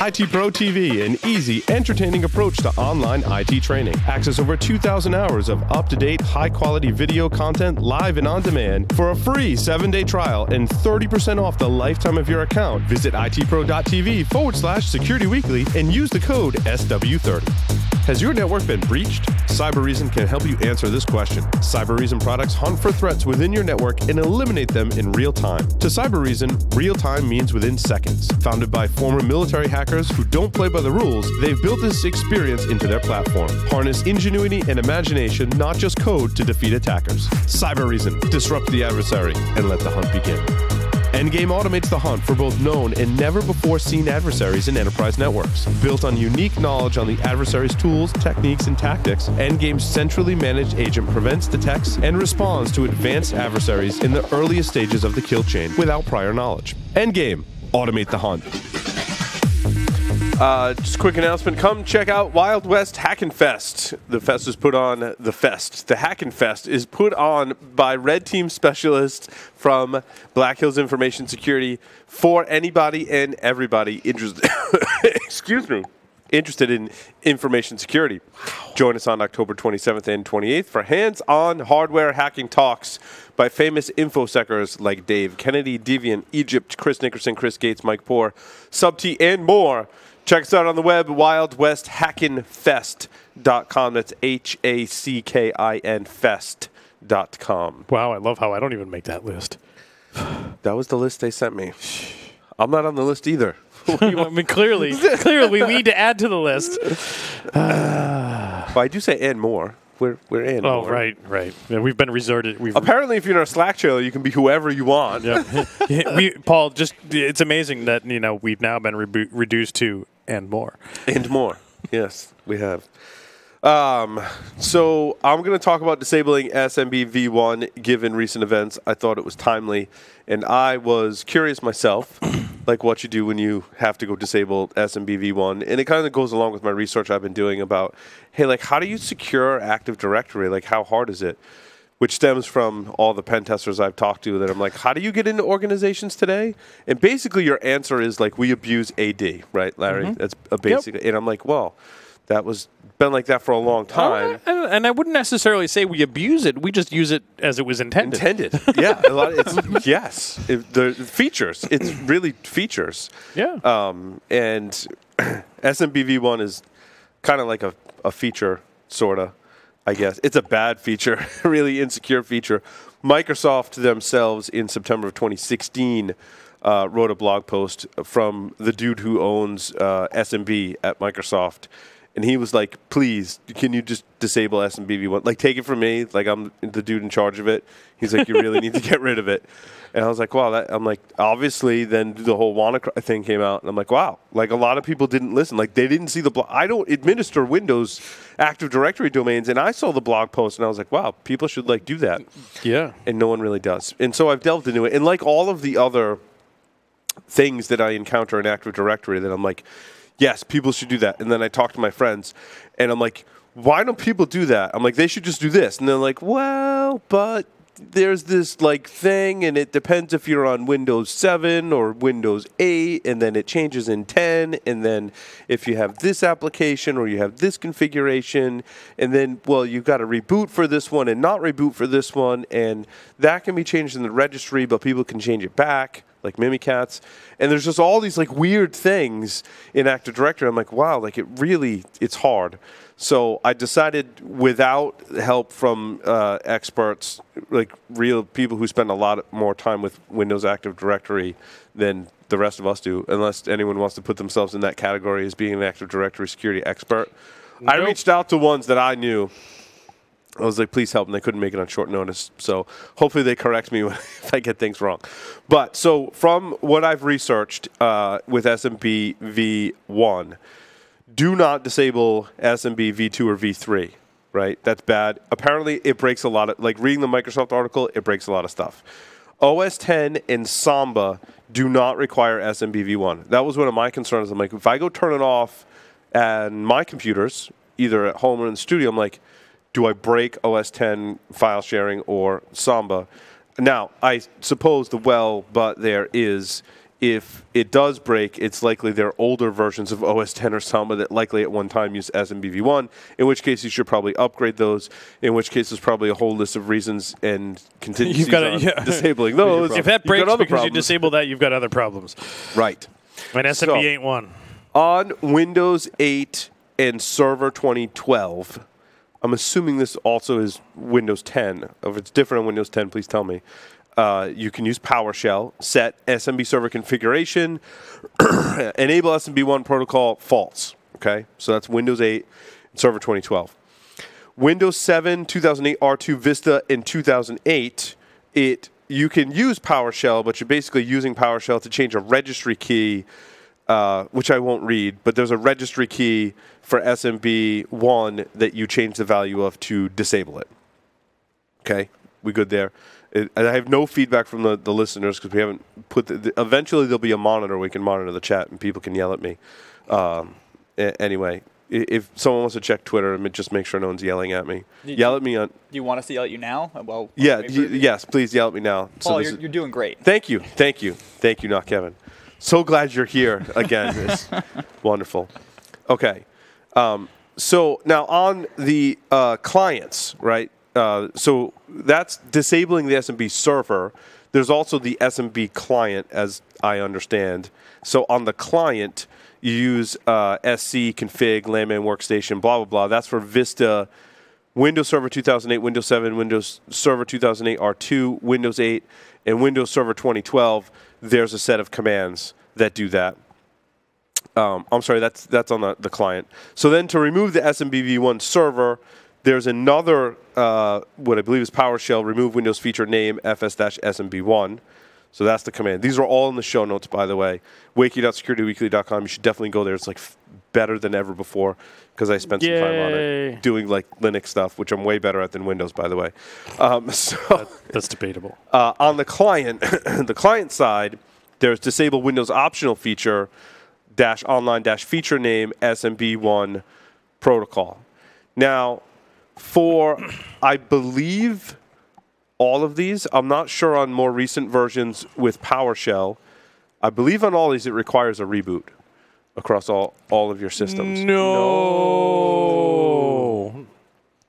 IT Pro TV, an easy, entertaining approach to online IT training. Access over 2,000 hours of up to date, high quality video content live and on demand for a free seven day trial and 30% off the lifetime of your account. Visit itpro.tv forward slash security weekly and use the code SW30. Has your network been breached? Cybereason can help you answer this question. Cybereason products hunt for threats within your network and eliminate them in real time. To Cybereason, real time means within seconds. Founded by former military hackers who don't play by the rules, they've built this experience into their platform. Harness ingenuity and imagination, not just code, to defeat attackers. Cybereason, disrupt the adversary and let the hunt begin. Endgame automates the hunt for both known and never before seen adversaries in enterprise networks. Built on unique knowledge on the adversary's tools, techniques, and tactics, Endgame's centrally managed agent prevents, detects, and responds to advanced adversaries in the earliest stages of the kill chain without prior knowledge. Endgame, automate the hunt. Uh, just quick announcement. Come check out Wild West Hackin' Fest. The fest is put on the fest. The Hackin' Fest is put on by Red Team specialists from Black Hills Information Security for anybody and everybody interested. excuse me. Interested in information security. Join us on October 27th and 28th for hands on hardware hacking talks by famous infosecers like Dave Kennedy, Deviant, Egypt, Chris Nickerson, Chris Gates, Mike Poor, subTee, and more. Check us out on the web, wildwesthackinfest.com. That's H A C K I N fest.com. Wow, I love how I don't even make that list. That was the list they sent me. I'm not on the list either. I mean, clearly, clearly, we need to add to the list. But I do say and more. We're, we're in. Oh, more. right, right. Yeah, we've been resorted. We've Apparently, if you're in our Slack channel, you can be whoever you want. yeah. We, Paul, just it's amazing that you know we've now been rebu- reduced to and more. and more. Yes, we have. Um, so I'm going to talk about disabling SMB v1 given recent events. I thought it was timely, and I was curious myself, like what you do when you have to go disable SMB v1, and it kind of goes along with my research I've been doing about, hey, like how do you secure Active Directory? Like how hard is it? Which stems from all the pen testers I've talked to that I'm like, how do you get into organizations today? And basically, your answer is like, we abuse AD, right, Larry? That's a basic. And I'm like, well, that was been like that for a long time. Oh, and, I wouldn't necessarily say we abuse it. We just use it as it was intended. Intended, yeah. A lot. It's yes. It, the features. It's really features. Yeah. Um, and SMBV one is kind of like a, a feature, sorta. I guess it's a bad feature, really insecure feature. Microsoft themselves in September of 2016 uh, wrote a blog post from the dude who owns uh, SMB at Microsoft, and he was like, "Please, can you just disable SMB one? Like, take it from me. Like, I'm the dude in charge of it." He's like, "You really need to get rid of it." And I was like, "Wow." That, I'm like, obviously, then the whole WannaCry thing came out, and I'm like, "Wow." Like, a lot of people didn't listen. Like, they didn't see the blog. I don't administer Windows Active Directory domains, and I saw the blog post, and I was like, "Wow, people should like do that." yeah. and no one really does. And so I've delved into it, and like all of the other things that I encounter in Active Directory, that I'm like, yes, people should do that. And then I talk to my friends, and I'm like, why don't people do that? I'm like, they should just do this, and they're like, well, but there's this like thing, and it depends if you're on Windows 7 or Windows 8, and then it changes in 10, and then if you have this application or you have this configuration, and then well, you've got to reboot for this one and not reboot for this one, and that can be changed in the registry, but people can change it back like Mimikatz. And there's just all these like weird things in Active Directory. I'm like, wow, like it really, it's hard. So I decided without help from uh, experts, like real people who spend a lot more time with Windows Active Directory than the rest of us do, unless anyone wants to put themselves in that category as being an Active Directory security expert. I reached out to ones that I knew I was like, please help, and they couldn't make it on short notice. So hopefully they correct me if I get things wrong. But so from what I've researched uh, with SMB v1, do not disable SMB v2 or v3. Right, that's bad. Apparently, it breaks a lot of like reading the Microsoft article. It breaks a lot of stuff. OS 10 and Samba do not require SMB v1. That was one of my concerns. I'm like, if I go turn it off and my computers, either at home or in the studio, I'm like, do I break OS 10 file sharing or Samba? Now, I suppose the well, but there is if it does break, it's likely there are older versions of OS 10 or Samba that likely at one time used SMBV1, in which case you should probably upgrade those, in which case there's probably a whole list of reasons and contingencies You've gotta- yeah. disabling those. If that breaks because you disable that, you've got other problems. Right. And SMB So- ain't one. On Windows 8 and Server 2012, I'm assuming this also is Windows 10. If it's different on Windows 10, please tell me. Uh, you can use PowerShell, set SMB server configuration, enable SMB1 protocol false. Okay, so that's Windows 8 and Server 2012. Windows 7, 2008 R2 Vista, in 2008, it you can use PowerShell, but you're basically using PowerShell to change a registry key, uh, which I won't read. But there's a registry key for SMB1 that you change the value of to disable it. Okay, we good there. It, and I have no feedback from the, the listeners because we haven't put. The, the- eventually, there'll be a monitor we can monitor the chat and people can yell at me. Um, a- anyway, i- if someone wants to check Twitter, and just make sure no one's yelling at me. You- Yell at me on. Do you want us to yell at you now? Uh, Well, Yeah, y- yes, please yell at me now. Paul, this you're, is- you're doing great. Thank you, thank you, thank you, not Kevin. So glad you're here again. It's wonderful. Okay, um, so now on the uh, clients, right? Uh, so that's disabling the SMB server. There's also the SMB client, as I understand. So on the client, you use uh, SC config, lanman workstation, blah blah blah. That's for Vista. Windows Server 2008, Windows 7, Windows Server 2008 R2, Windows 8, and Windows Server 2012, there's a set of commands that do that. Um, I'm sorry, that's that's on the, the client. So then to remove the SMBV1 server, there's another, uh, what I believe is PowerShell, remove Windows feature name fs-smb1. So that's the command. These are all in the show notes, by the way. Wiki.securityweekly.com. You should definitely go there. It's like better than ever before because I spent some time on it doing like Linux stuff, which I'm way better at than Windows, by the way. Um, so That's debatable. uh, on the client, the client side, there's disable Windows optional feature dash online dash feature name SMB1 protocol. Now, for I believe all of these, I'm not sure on more recent versions with PowerShell. I believe on all these it requires a reboot across all, all of your systems. No.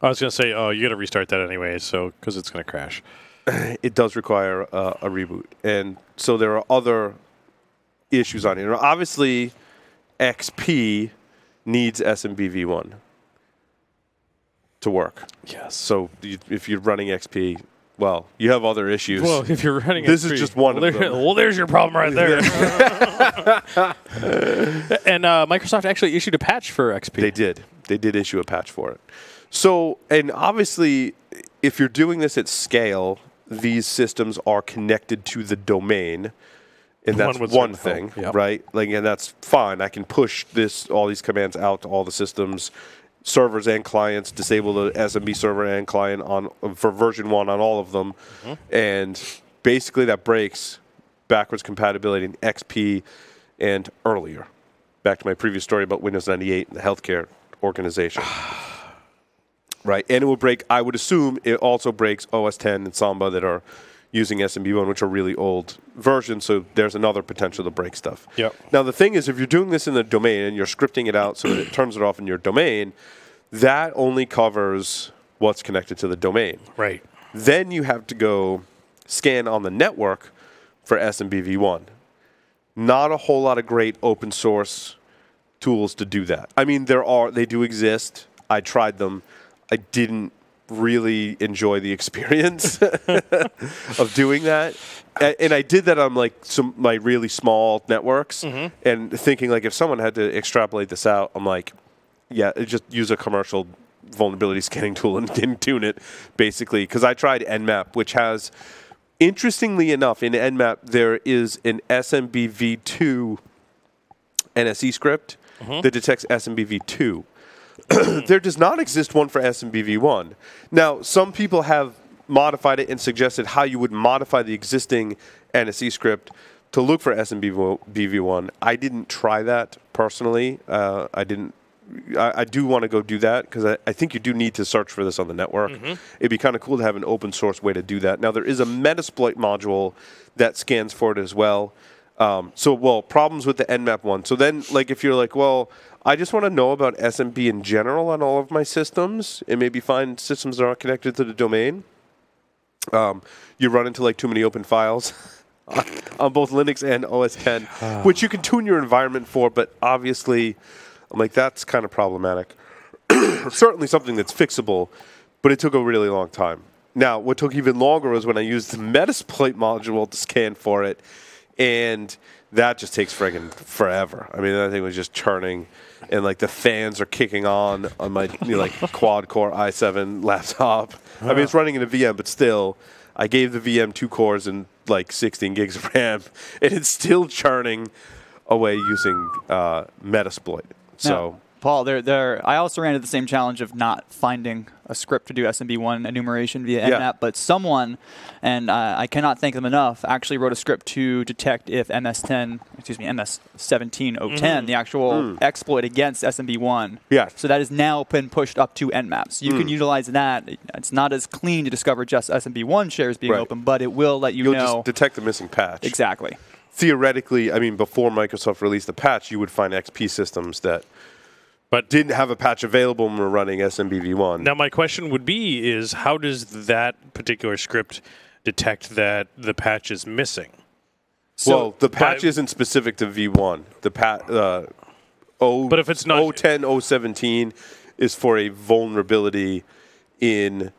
I was gonna say, oh, you got to restart that anyway, so because it's gonna crash. it does require uh, a reboot. And so there are other issues on here. Now, Obviously, XP needs SMBV1 to work. Yes. So if you're running XP, well, you have other issues. Well, if you're running, This is just one well, of there- them. Well, there's your problem right there. and uh, Microsoft actually issued a patch for XP. They did. They did issue a patch for it. So, and obviously, if you're doing this at scale, these systems are connected to the domain, and that's One one, thing. Yep. right? Like, and that's fine. I can push this, all these commands out to all the systems, servers and clients, disable the SMB server and client on for version one on all of them, Mm-hmm. and basically that breaks backwards compatibility in XP and earlier. Back to my previous story about Windows 98 and the healthcare organization. right. And it will break, I would assume it also breaks OS 10 and Samba that are using SMB1, which are really old versions. So there's another potential to break stuff. Yep. Now, the thing is, if you're doing this in the domain and you're scripting it out so that it turns it off in your domain, that only covers what's connected to the domain. right. Then you have to go scan on the network for SMBV1. Not a whole lot of great open source tools to do that. I mean, there are, they do exist. I tried them. I didn't really enjoy the experience of doing that. A- And I did that on like some my really small networks mm-hmm. and thinking like if someone had to extrapolate this out, I'm like, yeah, just use a commercial vulnerability scanning tool and, and tune it basically because I tried Nmap, which has interestingly enough in Nmap there is an SMBv2 NSE script mm-hmm. that detects SMBv2. there does not exist one for SMBv1. Now, some people have modified it and suggested how you would modify the existing NSE script to look for SMBv1. I didn't try that personally. Uh, I didn't. I, I do want to go do that because I, I think you do need to search for this on the network. It'd be kind of cool to have an open source way to do that. Now, there is a Metasploit module that scans for it as well. Um, so, well, problems with the Nmap one. So then, like, if you're like, well, I just want to know about SMB in general on all of my systems, and maybe find systems that aren't connected to the domain. Um, you run into like too many open files on both Linux and OS 10, which you can tune your environment for, but obviously, I'm like, that's kind of problematic. Certainly something that's fixable, but it took a really long time. Now, what took even longer was when I used the Metasploit module to scan for it, and that just takes friggin' forever. I mean, that thing was just churning, and like the fans are kicking on on my you know, like quad core i7 laptop. I mean, it's running in a VM, but still, I gave the VM two cores and like 16 gigs of RAM, and it's still churning away using uh, Metasploit. So. Paul, there, there. I also ran into the same challenge of not finding a script to do SMB1 enumeration via Yeah. Nmap, but someone, and uh, I cannot thank them enough, actually wrote a script to detect if MS10, excuse me, MS17010, the actual exploit against SMB1. Yeah. So that has now been pushed up to Nmap. So you can utilize that. It's not as clean to discover just SMB1 shares being Right. open, but it will let you You'll know just detect the missing patch. exactly. Theoretically, I mean, before Microsoft released the patch, you would find XP systems that But didn't have a patch available and were running SMBv1. Now, my question would be: Is how does that particular script detect that the patch is missing? well, the patch isn't specific to V1. The patch, uh, o, But if it's not- 010, 017 is for a vulnerability in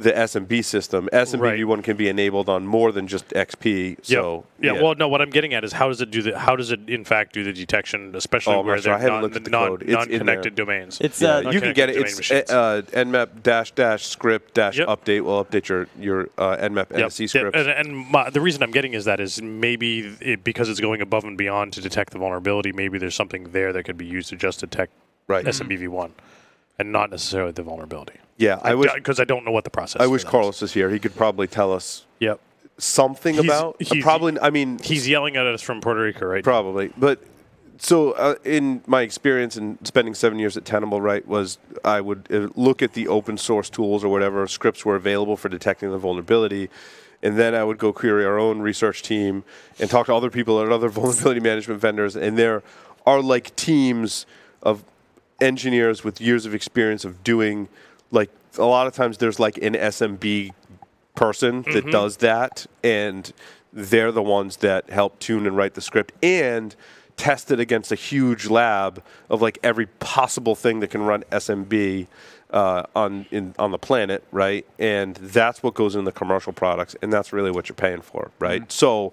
the SMB system. SMBv1 can be enabled on more than just XP. So yeah, Well, no. What I'm getting at is how does it do the? How does it in fact do the detection, especially Oh, where not sure. they're I non, looked at the non, code. It's in there. non-connected domains? It's Yeah, uh, you can get it. domain It's uh, nmap dash dash script dash Yep. update will update your your uh, nmap Yep. NSE Yeah, scripts. and, and my, the reason I'm getting is that is maybe it, because it's going above and beyond to detect the vulnerability. Maybe there's something there that could be used to just detect Right. SMBv1, and not necessarily the vulnerability. yeah, I wish because I don't know what the process. I wish. Carlos was here. He could probably tell us Yep. something He's- about. uh, he's- probably. I mean, He's yelling at us from Puerto Rico, right? Probably, but so uh, in my experience in spending seven years at Tenable, right, was I would uh, look at the open source tools or whatever scripts were available for detecting the vulnerability, and then I would go query our own research team and talk to other people at other vulnerability management vendors, and there are like teams of engineers with years of experience of doing like a lot of times there's like an SMB person that does that and they're the ones that help tune and write the script and test it against a huge lab of like every possible thing that can run SMB uh, on in on the planet, right? And that's what goes in the commercial products, and that's really what you're paying for, right? So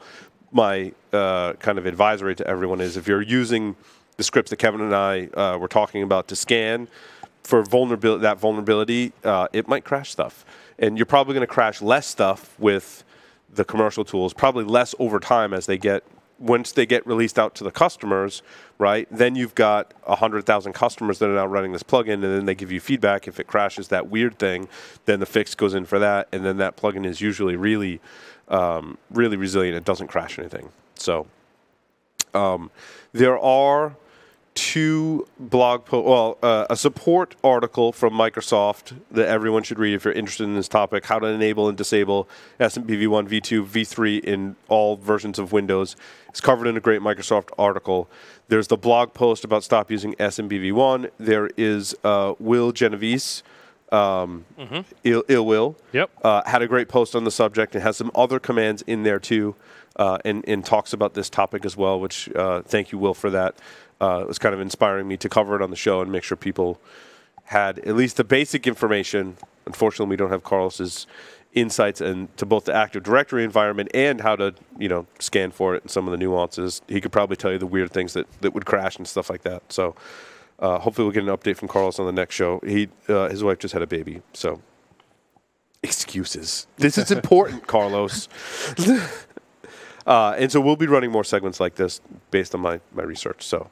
my uh, kind of advisory to everyone is if you're using the scripts that Kevin and I uh, were talking about to scan for vulnerability, that vulnerability, uh, it might crash stuff, and you're probably going to crash less stuff with the commercial tools, probably less over time as they get once they get released out to the customers, right? Then you've got hundred thousand customers that are now running this plugin, and then they give you feedback. If it crashes that weird thing, then the fix goes in for that, and then that plugin is usually really, um, really resilient. It doesn't crash anything. So um, there are two blog posts, well, uh, a support article from Microsoft that everyone should read if you're interested in this topic how to enable and disable SMBv1, V2, V3 in all versions of Windows. It's covered in a great Microsoft article. There's the blog post about stop using SMBv1. There is uh, Will Genovese. Um, Ill, Ill Will Yep. uh, had a great post on the subject and has some other commands in there too, uh, and, and talks about this topic as well. Which uh, thank you, Will, for that. Uh, it was kind of inspiring me to cover it on the show and make sure people had at least the basic information. Unfortunately, we don't have Carlos's insights into both the Active Directory environment and how to you know scan for it and some of the nuances. He could probably tell you the weird things that, that would crash and stuff like that. So. Uh, hopefully, we'll get an update from Carlos on the next show. He, uh, his wife just had a baby, so excuses. This is important, Carlos. uh, and so we'll be running more segments like this based on my, my research. So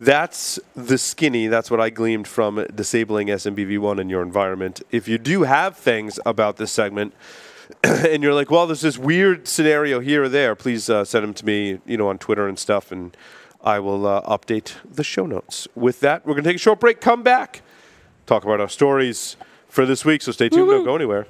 that's the skinny. That's what I gleaned from disabling SMBV1 in your environment. If you do have things about this segment, and you're like, well, there's this weird scenario here or there, please uh, send them to me, you know, on Twitter and stuff, and I will uh, update the show notes. With that, we're going to take a short break, come back, talk about our stories for this week. So stay tuned, don't go anywhere.